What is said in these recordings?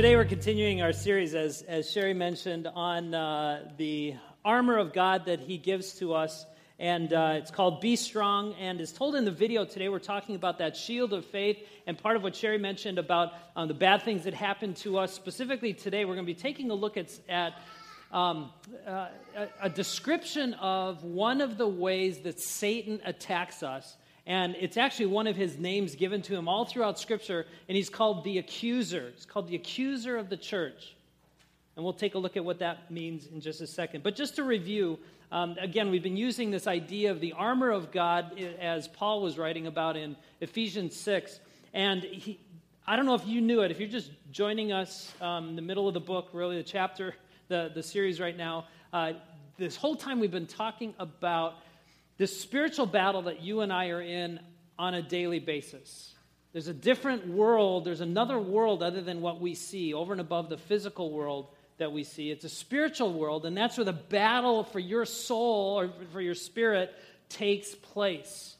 Today we're continuing our series, as, as Sherry mentioned, on uh, the armor of God that He gives to us. And uh, it's called Be Strong. And as told in the video today, we're talking about that shield of faith. And part of what Sherry mentioned about um, the bad things that happen to us. Specifically today, we're going to be taking a look at, at um, uh, a, a description of one of the ways that Satan attacks us and it's actually one of his names given to him all throughout Scripture, and he's called the accuser. He's called the accuser of the church. And we'll take a look at what that means in just a second. But just to review, um, again, we've been using this idea of the armor of God as Paul was writing about in Ephesians 6. And he, I don't know if you knew it. If you're just joining us um, in the middle of the book, really the chapter, the, the series right now, uh, this whole time we've been talking about this spiritual battle that you and I are in on a daily basis. There's a different world, there's another world other than what we see, over and above the physical world that we see. It's a spiritual world, and that's where the battle for your soul or for your spirit takes place.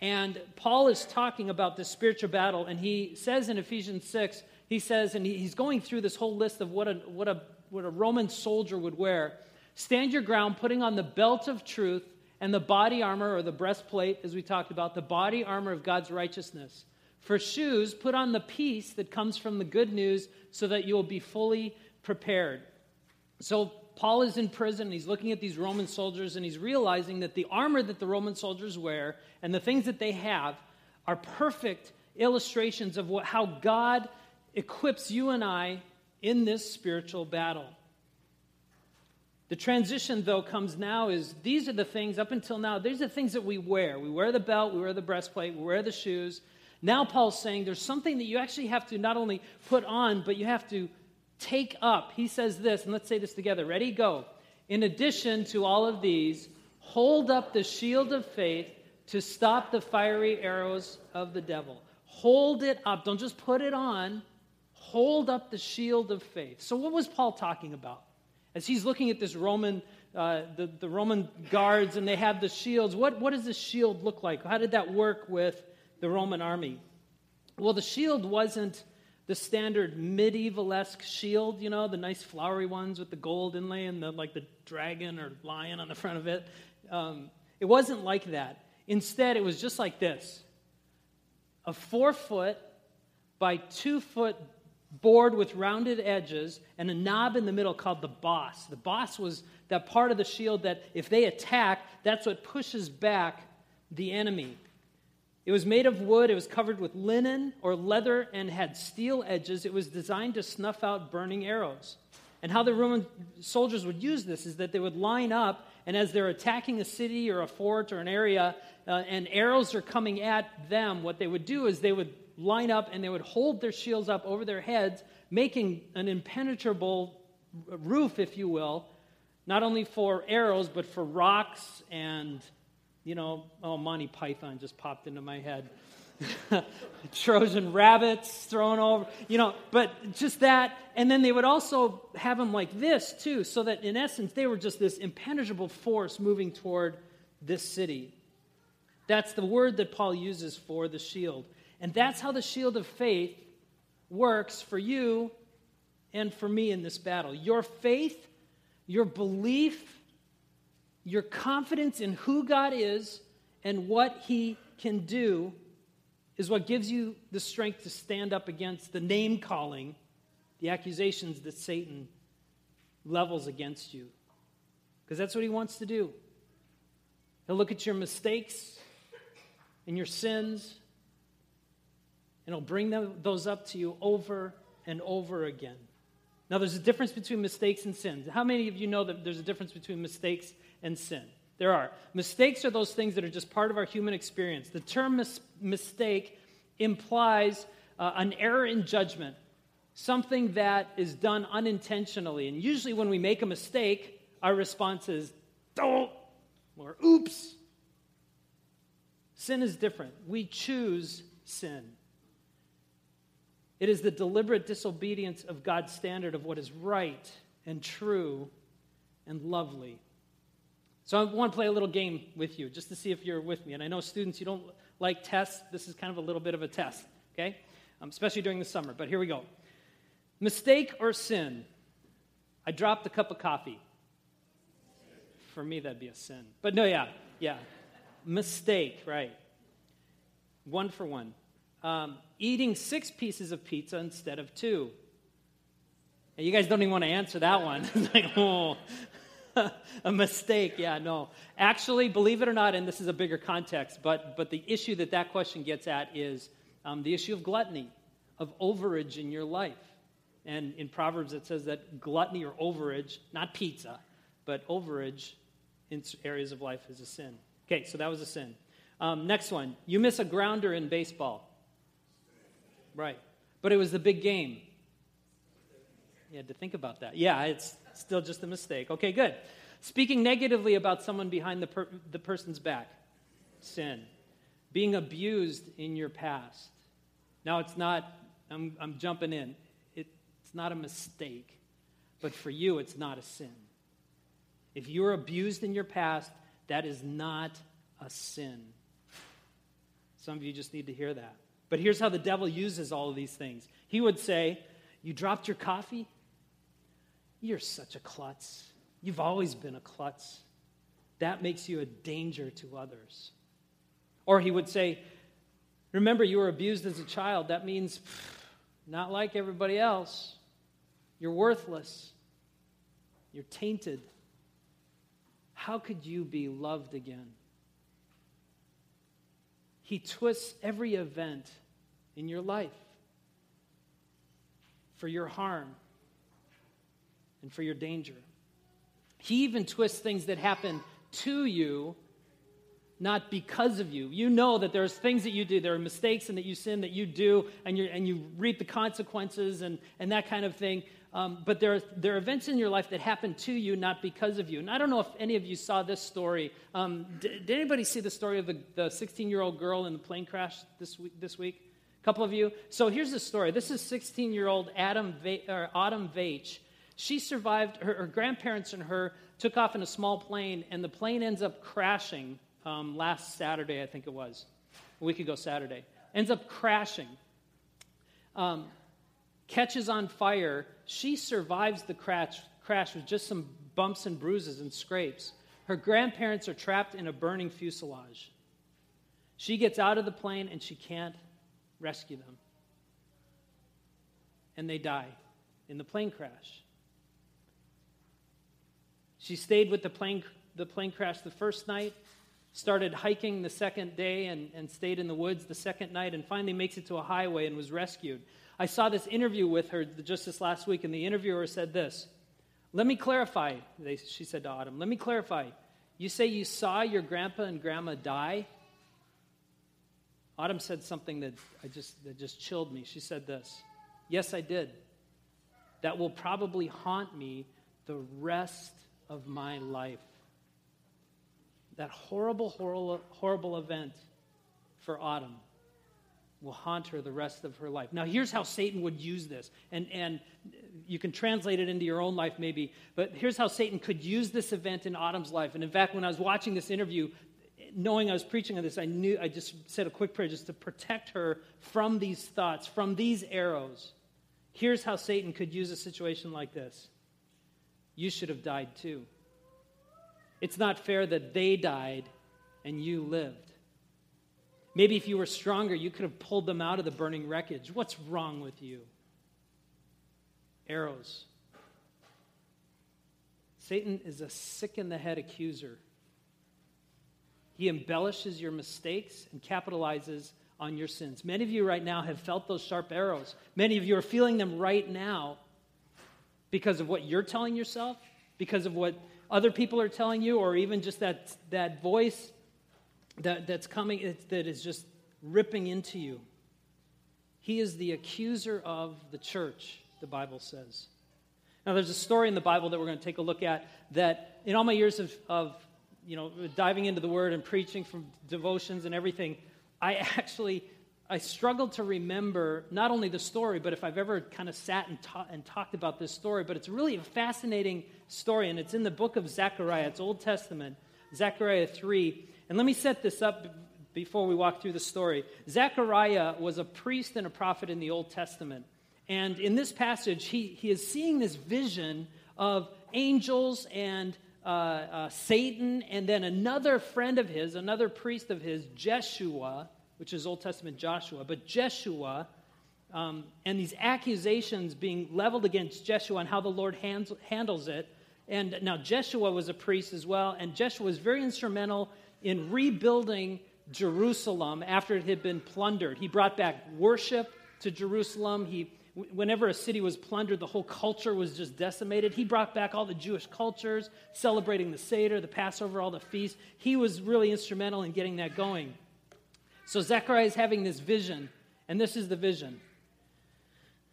And Paul is talking about this spiritual battle, and he says in Ephesians 6, he says, and he's going through this whole list of what a, what a, what a Roman soldier would wear. Stand your ground, putting on the belt of truth and the body armor, or the breastplate, as we talked about, the body armor of God's righteousness. For shoes, put on the peace that comes from the good news so that you will be fully prepared. So, Paul is in prison. and He's looking at these Roman soldiers and he's realizing that the armor that the Roman soldiers wear and the things that they have are perfect illustrations of what, how God equips you and I in this spiritual battle. The transition, though, comes now is these are the things, up until now, these are the things that we wear. We wear the belt, we wear the breastplate, we wear the shoes. Now, Paul's saying there's something that you actually have to not only put on, but you have to take up. He says this, and let's say this together. Ready? Go. In addition to all of these, hold up the shield of faith to stop the fiery arrows of the devil. Hold it up. Don't just put it on. Hold up the shield of faith. So, what was Paul talking about? As he's looking at this Roman, uh, the, the Roman guards, and they have the shields, what, what does the shield look like? How did that work with the Roman army? Well, the shield wasn't the standard medieval-esque shield, you know, the nice flowery ones with the gold inlay and the, like the dragon or lion on the front of it. Um, it wasn't like that. Instead, it was just like this a four foot by two foot board with rounded edges and a knob in the middle called the boss. The boss was that part of the shield that if they attack, that's what pushes back the enemy. It was made of wood, it was covered with linen or leather, and had steel edges. It was designed to snuff out burning arrows. And how the Roman soldiers would use this is that they would line up, and as they're attacking a city or a fort or an area, uh, and arrows are coming at them, what they would do is they would line up and they would hold their shields up over their heads, making an impenetrable roof, if you will, not only for arrows, but for rocks and, you know, oh, Monty Python just popped into my head. Trojan rabbits thrown over, you know, but just that. And then they would also have them like this, too, so that in essence, they were just this impenetrable force moving toward this city. That's the word that Paul uses for the shield. And that's how the shield of faith works for you and for me in this battle. Your faith, your belief, your confidence in who God is and what He can do is what gives you the strength to stand up against the name calling, the accusations that Satan levels against you. Because that's what he wants to do. He'll look at your mistakes and your sins and he'll bring them, those up to you over and over again. Now, there's a difference between mistakes and sins. How many of you know that there's a difference between mistakes and sin? There are. Mistakes are those things that are just part of our human experience. The term mis- mistake implies uh, an error in judgment, something that is done unintentionally. And usually, when we make a mistake, our response is, don't, or oops. Sin is different. We choose sin. It is the deliberate disobedience of God's standard of what is right and true and lovely. So I want to play a little game with you just to see if you're with me. And I know students, you don't like tests. This is kind of a little bit of a test, okay? Um, especially during the summer. But here we go. Mistake or sin? I dropped a cup of coffee. For me, that'd be a sin. But no, yeah, yeah. Mistake, right. One for one. Um, eating six pieces of pizza instead of two. And you guys don't even want to answer that one. it's like, oh, a mistake. Yeah, no. Actually, believe it or not, and this is a bigger context, but, but the issue that that question gets at is um, the issue of gluttony, of overage in your life. And in Proverbs, it says that gluttony or overage, not pizza, but overage in areas of life is a sin. Okay, so that was a sin. Um, next one. You miss a grounder in baseball. Right. But it was the big game. You had to think about that. Yeah, it's still just a mistake. Okay, good. Speaking negatively about someone behind the, per- the person's back. Sin. Being abused in your past. Now, it's not, I'm, I'm jumping in. It, it's not a mistake, but for you, it's not a sin. If you're abused in your past, that is not a sin. Some of you just need to hear that. But here's how the devil uses all of these things. He would say, You dropped your coffee? You're such a klutz. You've always been a klutz. That makes you a danger to others. Or he would say, Remember, you were abused as a child. That means pff, not like everybody else. You're worthless. You're tainted. How could you be loved again? He twists every event in your life for your harm and for your danger. He even twists things that happen to you, not because of you. You know that there's things that you do, there are mistakes and that you sin that you do, and, you and you reap the consequences and, and that kind of thing. Um, but there are, there are events in your life that happen to you, not because of you. And I don't know if any of you saw this story. Um, did, did, anybody see the story of the 16 year old girl in the plane crash this week? This week? Couple of you? So here's the story. This is 16 year old Adam or Autumn Veitch. She survived, her, her, grandparents and her took off in a small plane, and the plane ends up crashing um, last Saturday, I think it was, a week ago Saturday. Ends up crashing. Um, catches on fire. She survives the crash, crash with just some bumps and bruises and scrapes. Her grandparents are trapped in a burning fuselage. She gets out of the plane and she can't rescue them. And they die in the plane crash. She stayed with the plane, the plane crash the first night, started hiking the second day, and, and stayed in the woods the second night, and finally makes it to a highway and was rescued. I saw this interview with her just this last week, and the interviewer said this Let me clarify, they, she said to Autumn, let me clarify. You say you saw your grandpa and grandma die? Autumn said something that, I just, that just chilled me. She said this Yes, I did. That will probably haunt me the rest of my life. That horrible, horrible, horrible event for Autumn will haunt her the rest of her life. Now, here's how Satan would use this, and, and you can translate it into your own life maybe, but here's how Satan could use this event in Autumn's life. And in fact, when I was watching this interview, knowing I was preaching on this, I knew I just said a quick prayer just to protect her from these thoughts, from these arrows. Here's how Satan could use a situation like this You should have died too. It's not fair that they died and you lived. Maybe if you were stronger, you could have pulled them out of the burning wreckage. What's wrong with you? Arrows. Satan is a sick in the head accuser. He embellishes your mistakes and capitalizes on your sins. Many of you right now have felt those sharp arrows. Many of you are feeling them right now because of what you're telling yourself, because of what other people are telling you, or even just that, that voice that, that's coming, that is just ripping into you. He is the accuser of the church, the Bible says. Now, there's a story in the Bible that we're going to take a look at that in all my years of, of you know, diving into the Word and preaching from devotions and everything, I actually I struggled to remember not only the story, but if I've ever kind of sat and, ta- and talked about this story. But it's really a fascinating story, and it's in the book of Zechariah. It's Old Testament, Zechariah 3. And let me set this up before we walk through the story. Zechariah was a priest and a prophet in the Old Testament. And in this passage, he, he is seeing this vision of angels and uh, uh, Satan, and then another friend of his, another priest of his, Jeshua, which is Old Testament Joshua, but Jeshua, um, and these accusations being leveled against Jeshua and how the Lord hands, handles it. And now Jeshua was a priest as well, and Jeshua was very instrumental in rebuilding Jerusalem after it had been plundered. He brought back worship to Jerusalem. He whenever a city was plundered, the whole culture was just decimated. He brought back all the Jewish cultures, celebrating the Seder, the Passover, all the feasts. He was really instrumental in getting that going. So Zechariah is having this vision, and this is the vision.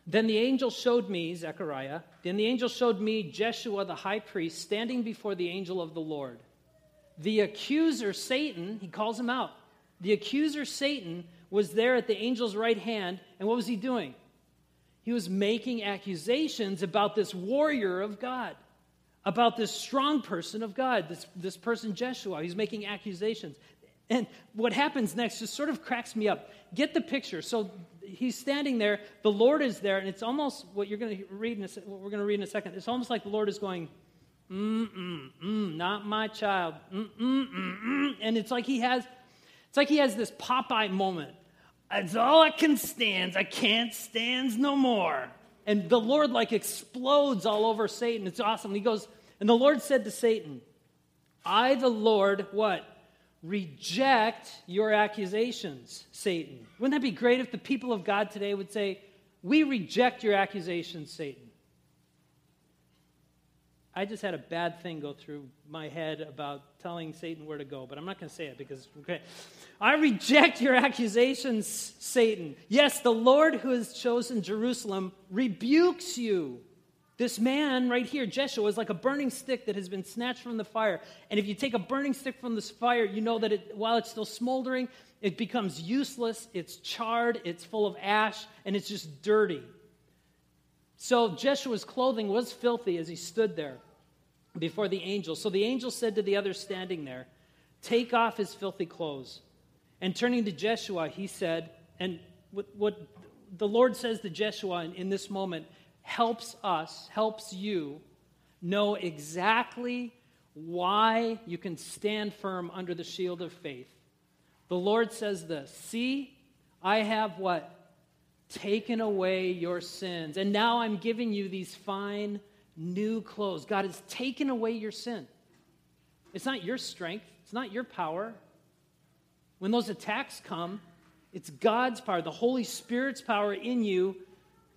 Then the angel showed me, Zechariah, then the angel showed me Jeshua the high priest standing before the angel of the Lord. The accuser, Satan, he calls him out. The accuser, Satan, was there at the angel's right hand, and what was he doing? He was making accusations about this warrior of God, about this strong person of God, this, this person, Jeshua. He's making accusations. And what happens next just sort of cracks me up. Get the picture. So he's standing there, the Lord is there, and it's almost what you're going to read in a, what we're going to read in a second. It's almost like the Lord is going, mm mm mm, not my child, mm mm mm mm, and it's like he has, it's like he has this Popeye moment. It's all I can stand. I can't stand no more. And the Lord like explodes all over Satan. It's awesome. He goes, and the Lord said to Satan, I, the Lord, what? Reject your accusations, Satan. Wouldn't that be great if the people of God today would say, We reject your accusations, Satan? I just had a bad thing go through my head about telling Satan where to go, but I'm not going to say it because, okay. I reject your accusations, Satan. Yes, the Lord who has chosen Jerusalem rebukes you. This man right here, Jeshua, is like a burning stick that has been snatched from the fire. And if you take a burning stick from this fire, you know that it, while it's still smoldering, it becomes useless, it's charred, it's full of ash, and it's just dirty. So Jeshua's clothing was filthy as he stood there before the angel. So the angel said to the others standing there, Take off his filthy clothes. And turning to Jeshua, he said, and what, what the Lord says to Jeshua in, in this moment helps us, helps you know exactly why you can stand firm under the shield of faith. The Lord says this See, I have what? Taken away your sins. And now I'm giving you these fine new clothes. God has taken away your sin. It's not your strength, it's not your power. When those attacks come, it's God's power, the Holy Spirit's power in you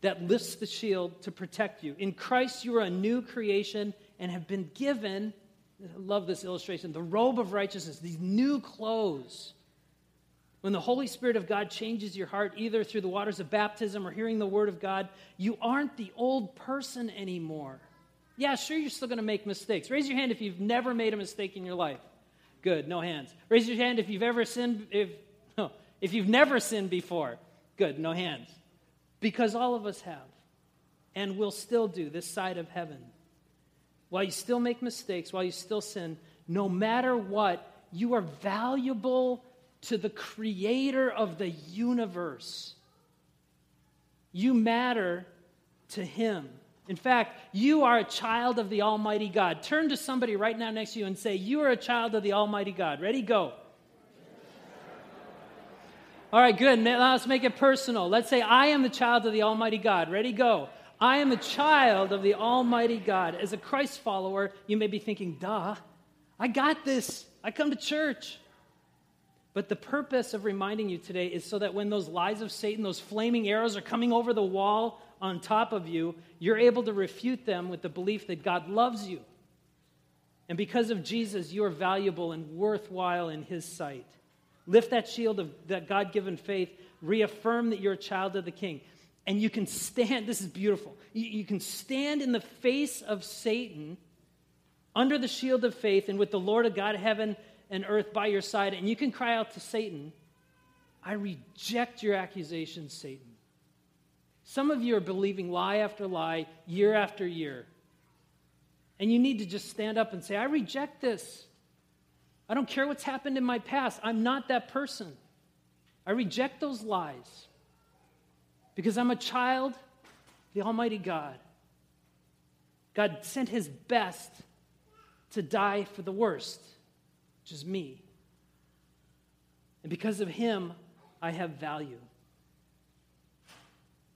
that lifts the shield to protect you. In Christ, you are a new creation and have been given, I love this illustration, the robe of righteousness, these new clothes. When the Holy Spirit of God changes your heart, either through the waters of baptism or hearing the Word of God, you aren't the old person anymore. Yeah, sure, you're still going to make mistakes. Raise your hand if you've never made a mistake in your life. Good, no hands. Raise your hand if you've ever sinned, if, no, if you've never sinned before. Good, no hands. Because all of us have, and will still do this side of heaven. While you still make mistakes, while you still sin, no matter what, you are valuable to the creator of the universe. You matter to him. In fact, you are a child of the Almighty God. Turn to somebody right now next to you and say, You are a child of the Almighty God. Ready? Go. All right, good. Now let's make it personal. Let's say, I am the child of the Almighty God. Ready? Go. I am a child of the Almighty God. As a Christ follower, you may be thinking, duh, I got this. I come to church. But the purpose of reminding you today is so that when those lies of Satan, those flaming arrows are coming over the wall on top of you, you're able to refute them with the belief that God loves you. And because of Jesus, you are valuable and worthwhile in His sight. Lift that shield of that God given faith, reaffirm that you're a child of the King. And you can stand, this is beautiful. You, you can stand in the face of Satan under the shield of faith and with the Lord of God, heaven and earth by your side, and you can cry out to Satan, I reject your accusations, Satan. Some of you are believing lie after lie, year after year. And you need to just stand up and say, I reject this. I don't care what's happened in my past. I'm not that person. I reject those lies because I'm a child the Almighty God. God sent his best to die for the worst, which is me. And because of him, I have value.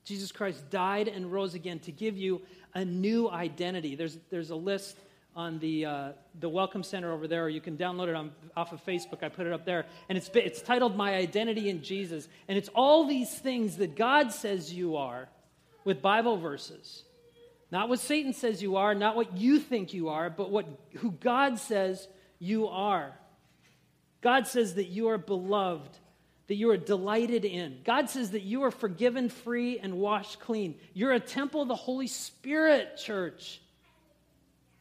Jesus Christ died and rose again to give you a new identity. There's, there's a list on the, uh, the Welcome Center over there, or you can download it on, off of Facebook. I put it up there. And it's, it's titled My Identity in Jesus. And it's all these things that God says you are with Bible verses. Not what Satan says you are, not what you think you are, but what, who God says you are. God says that you are beloved, that you are delighted in. God says that you are forgiven, free, and washed clean. You're a temple of the Holy Spirit, church.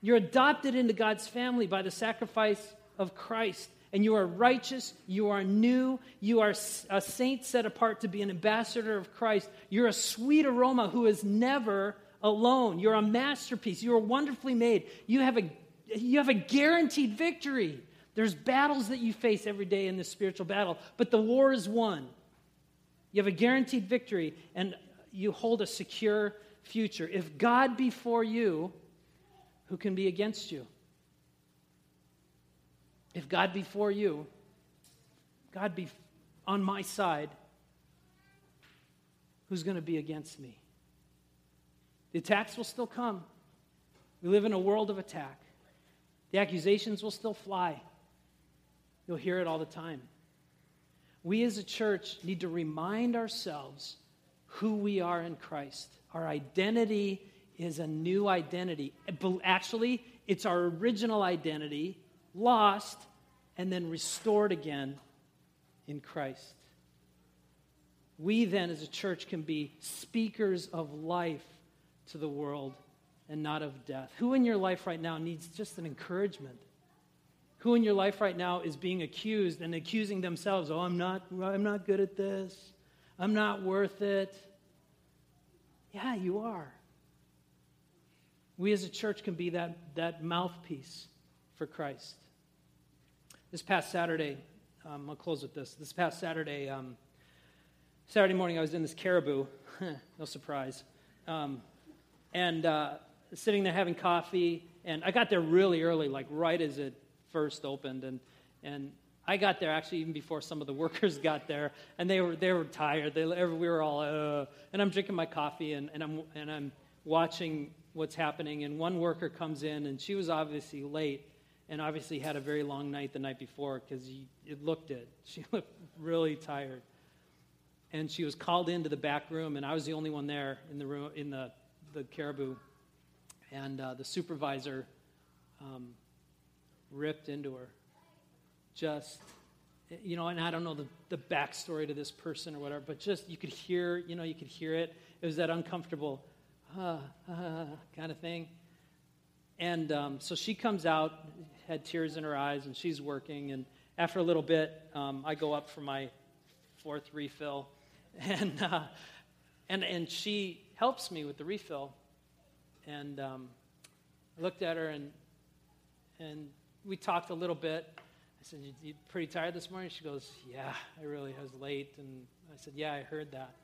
You're adopted into God's family by the sacrifice of Christ. And you are righteous, you are new, you are a saint set apart to be an ambassador of Christ. You're a sweet aroma who is never alone. You're a masterpiece. You are wonderfully made. You have a, you have a guaranteed victory. There's battles that you face every day in this spiritual battle, but the war is won. You have a guaranteed victory, and you hold a secure future. If God be for you, who can be against you? If God be for you, God be on my side, who's going to be against me? The attacks will still come. We live in a world of attack. The accusations will still fly. You'll hear it all the time. We as a church need to remind ourselves who we are in Christ. Our identity is a new identity. Actually, it's our original identity, lost and then restored again in Christ. We then, as a church, can be speakers of life to the world and not of death. Who in your life right now needs just an encouragement? Who in your life right now is being accused and accusing themselves, "Oh, I'm not I'm not good at this. I'm not worth it." Yeah, you are. We as a church can be that, that mouthpiece for Christ. This past Saturday, um, I'll close with this. This past Saturday, um, Saturday morning, I was in this Caribou. no surprise. Um, and uh, sitting there having coffee. And I got there really early, like right as it first opened. And, and I got there actually even before some of the workers got there, and they were, they were tired. They, we were all, uh, and I'm drinking my coffee, and, and, I'm, and I'm watching what's happening, and one worker comes in, and she was obviously late, and obviously had a very long night the night before because it looked it. She looked really tired, and she was called into the back room, and I was the only one there in the room in the the Caribou, and uh, the supervisor um, ripped into her. Just you know, and I don't know the, the backstory to this person or whatever, but just you could hear, you know, you could hear it. It was that uncomfortable uh, kind of thing. And um, so she comes out, had tears in her eyes, and she's working. And after a little bit, um, I go up for my fourth refill, and uh, and and she helps me with the refill. And um, I looked at her, and and we talked a little bit. I said, "You, you pretty tired this morning?" She goes, "Yeah, I really was late." And I said, "Yeah, I heard that."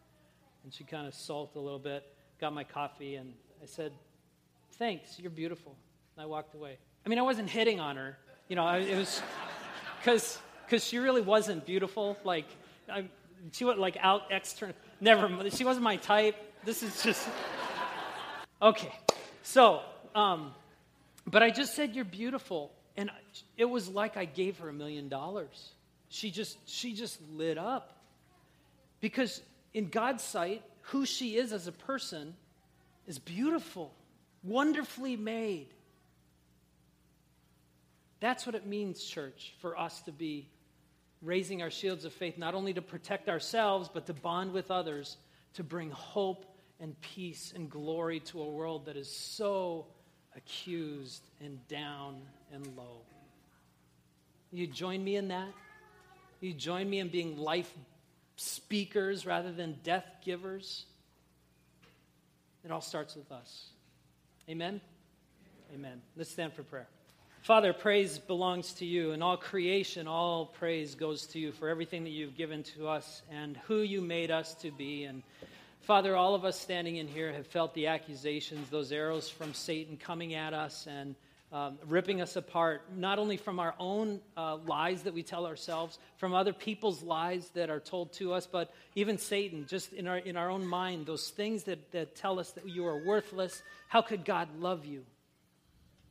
And she kind of sulked a little bit got my coffee, and I said, Thanks, you're beautiful. And I walked away. I mean, I wasn't hitting on her. You know, it was because she really wasn't beautiful. Like, I, she went like out external. Never, she wasn't my type. This is just. Okay. So, um, but I just said, You're beautiful. And it was like I gave her a million dollars. She just, she just lit up. Because in God's sight, who she is as a person is beautiful, wonderfully made. That's what it means, church, for us to be raising our shields of faith, not only to protect ourselves, but to bond with others, to bring hope and peace and glory to a world that is so accused and down and low. You join me in that? You join me in being life speakers rather than death givers. It all starts with us. Amen? Amen. Let's stand for prayer. Father, praise belongs to you, and all creation, all praise goes to you for everything that you've given to us and who you made us to be. And Father, all of us standing in here have felt the accusations, those arrows from Satan coming at us and um, ripping us apart, not only from our own uh, lies that we tell ourselves, from other people's lies that are told to us, but even Satan, just in our, in our own mind, those things that, that tell us that you are worthless. How could God love you?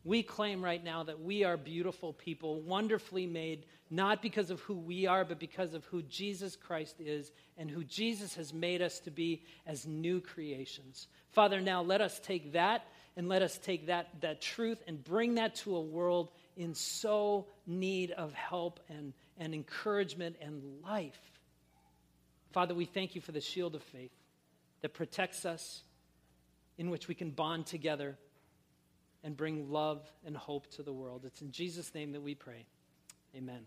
We claim right now that we are beautiful people, wonderfully made, not because of who we are, but because of who Jesus Christ is and who Jesus has made us to be as new creations. Father, now let us take that and let us take that, that truth and bring that to a world in so need of help and, and encouragement and life. Father, we thank you for the shield of faith that protects us, in which we can bond together and bring love and hope to the world. It's in Jesus' name that we pray. Amen.